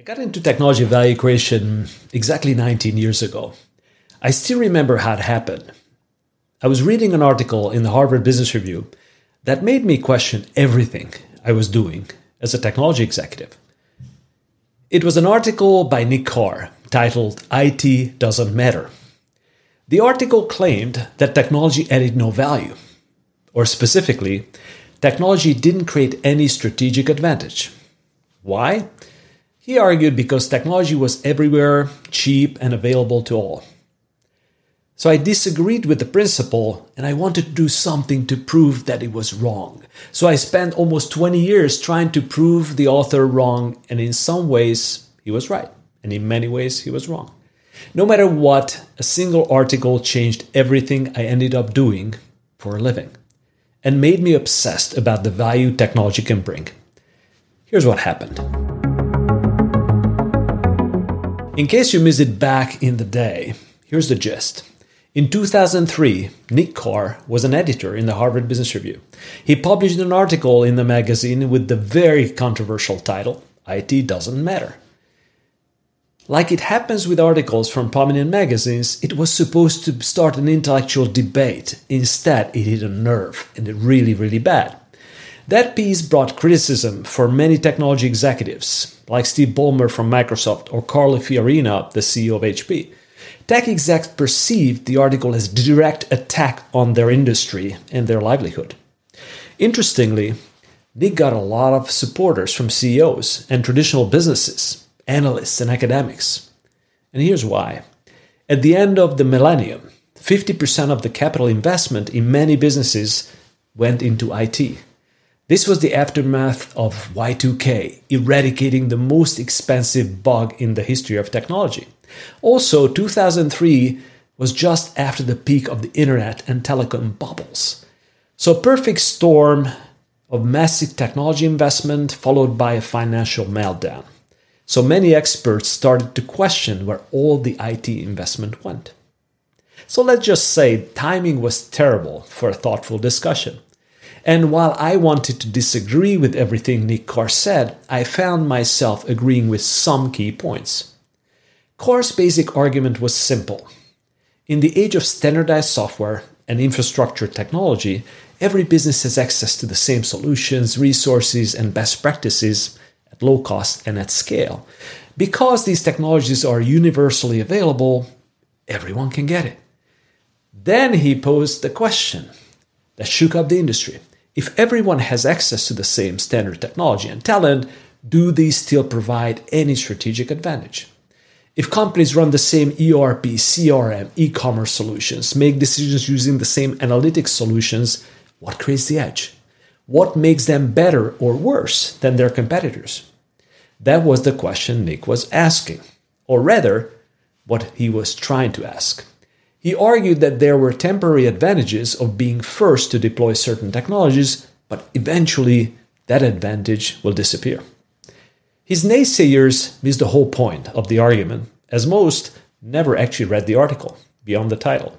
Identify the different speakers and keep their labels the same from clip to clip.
Speaker 1: I got into technology value creation exactly 19 years ago. I still remember how it happened. I was reading an article in the Harvard Business Review that made me question everything I was doing as a technology executive. It was an article by Nick Carr titled IT Doesn't Matter. The article claimed that technology added no value, or specifically, technology didn't create any strategic advantage. Why? He argued because technology was everywhere, cheap, and available to all. So I disagreed with the principle and I wanted to do something to prove that it was wrong. So I spent almost 20 years trying to prove the author wrong, and in some ways, he was right, and in many ways, he was wrong. No matter what, a single article changed everything I ended up doing for a living and made me obsessed about the value technology can bring. Here's what happened. In case you missed it back in the day, here's the gist. In 2003, Nick Carr was an editor in the Harvard Business Review. He published an article in the magazine with the very controversial title, IT Doesn't Matter. Like it happens with articles from prominent magazines, it was supposed to start an intellectual debate. Instead, it hit a nerve, and it really, really bad. That piece brought criticism for many technology executives, like Steve Ballmer from Microsoft or Carly Fiorina, the CEO of HP. Tech execs perceived the article as direct attack on their industry and their livelihood. Interestingly, Nick got a lot of supporters from CEOs and traditional businesses, analysts, and academics. And here's why. At the end of the millennium, 50% of the capital investment in many businesses went into IT. This was the aftermath of Y2K, eradicating the most expensive bug in the history of technology. Also, 2003 was just after the peak of the internet and telecom bubbles. So, perfect storm of massive technology investment followed by a financial meltdown. So, many experts started to question where all the IT investment went. So, let's just say timing was terrible for a thoughtful discussion. And while I wanted to disagree with everything Nick Carr said, I found myself agreeing with some key points. Carr's basic argument was simple. In the age of standardized software and infrastructure technology, every business has access to the same solutions, resources, and best practices at low cost and at scale. Because these technologies are universally available, everyone can get it. Then he posed the question that shook up the industry if everyone has access to the same standard technology and talent, do these still provide any strategic advantage? If companies run the same ERP, CRM, e commerce solutions, make decisions using the same analytics solutions, what creates the edge? What makes them better or worse than their competitors? That was the question Nick was asking, or rather, what he was trying to ask. He argued that there were temporary advantages of being first to deploy certain technologies, but eventually that advantage will disappear. His naysayers missed the whole point of the argument, as most never actually read the article beyond the title.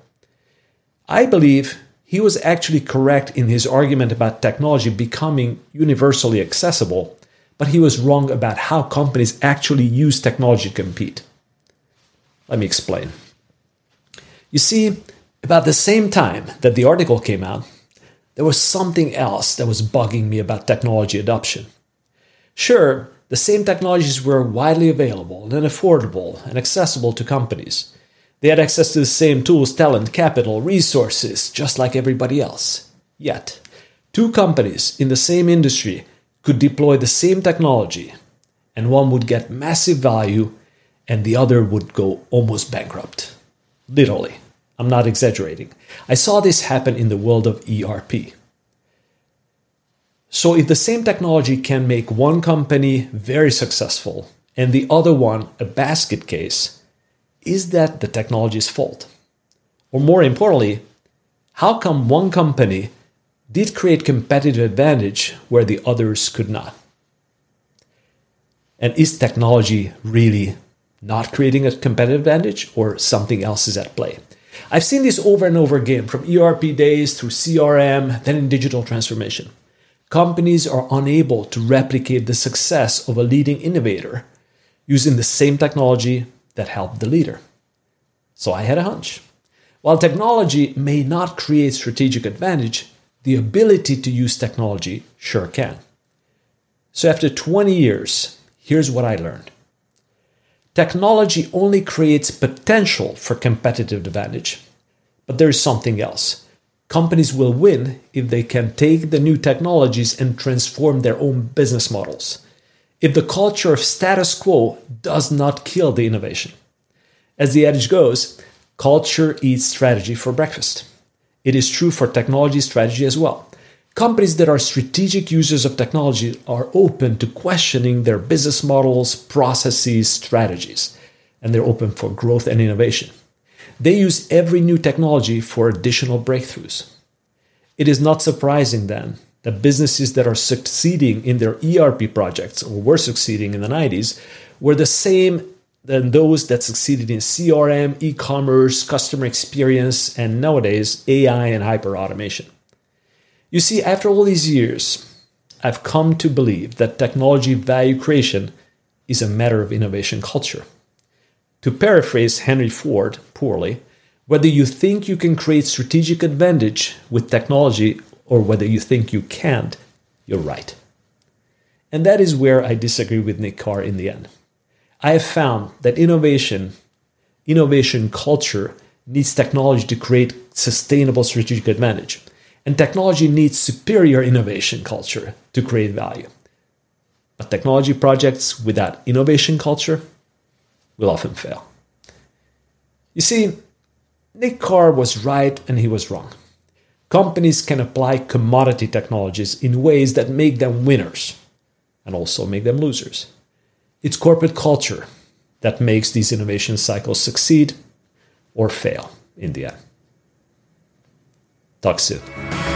Speaker 1: I believe he was actually correct in his argument about technology becoming universally accessible, but he was wrong about how companies actually use technology to compete. Let me explain. You see, about the same time that the article came out, there was something else that was bugging me about technology adoption. Sure, the same technologies were widely available and affordable and accessible to companies. They had access to the same tools, talent, capital, resources, just like everybody else. Yet, two companies in the same industry could deploy the same technology, and one would get massive value and the other would go almost bankrupt. Literally. I'm not exaggerating. I saw this happen in the world of ERP. So, if the same technology can make one company very successful and the other one a basket case, is that the technology's fault? Or more importantly, how come one company did create competitive advantage where the others could not? And is technology really not creating a competitive advantage or something else is at play? I've seen this over and over again from ERP days through CRM, then in digital transformation. Companies are unable to replicate the success of a leading innovator using the same technology that helped the leader. So I had a hunch. While technology may not create strategic advantage, the ability to use technology sure can. So after 20 years, here's what I learned. Technology only creates potential for competitive advantage, but there is something else. Companies will win if they can take the new technologies and transform their own business models. If the culture of status quo does not kill the innovation. As the adage goes, culture eats strategy for breakfast. It is true for technology strategy as well. Companies that are strategic users of technology are open to questioning their business models, processes, strategies, and they're open for growth and innovation. They use every new technology for additional breakthroughs. It is not surprising then that businesses that are succeeding in their ERP projects or were succeeding in the 90s were the same than those that succeeded in CRM, e commerce, customer experience, and nowadays AI and hyper automation. You see, after all these years, I've come to believe that technology value creation is a matter of innovation culture. To paraphrase Henry Ford poorly, whether you think you can create strategic advantage with technology or whether you think you can't, you're right. And that is where I disagree with Nick Carr in the end. I have found that innovation, innovation culture needs technology to create sustainable strategic advantage. And technology needs superior innovation culture to create value. But technology projects without innovation culture will often fail. You see, Nick Carr was right and he was wrong. Companies can apply commodity technologies in ways that make them winners and also make them losers. It's corporate culture that makes these innovation cycles succeed or fail in the end. Talk soon.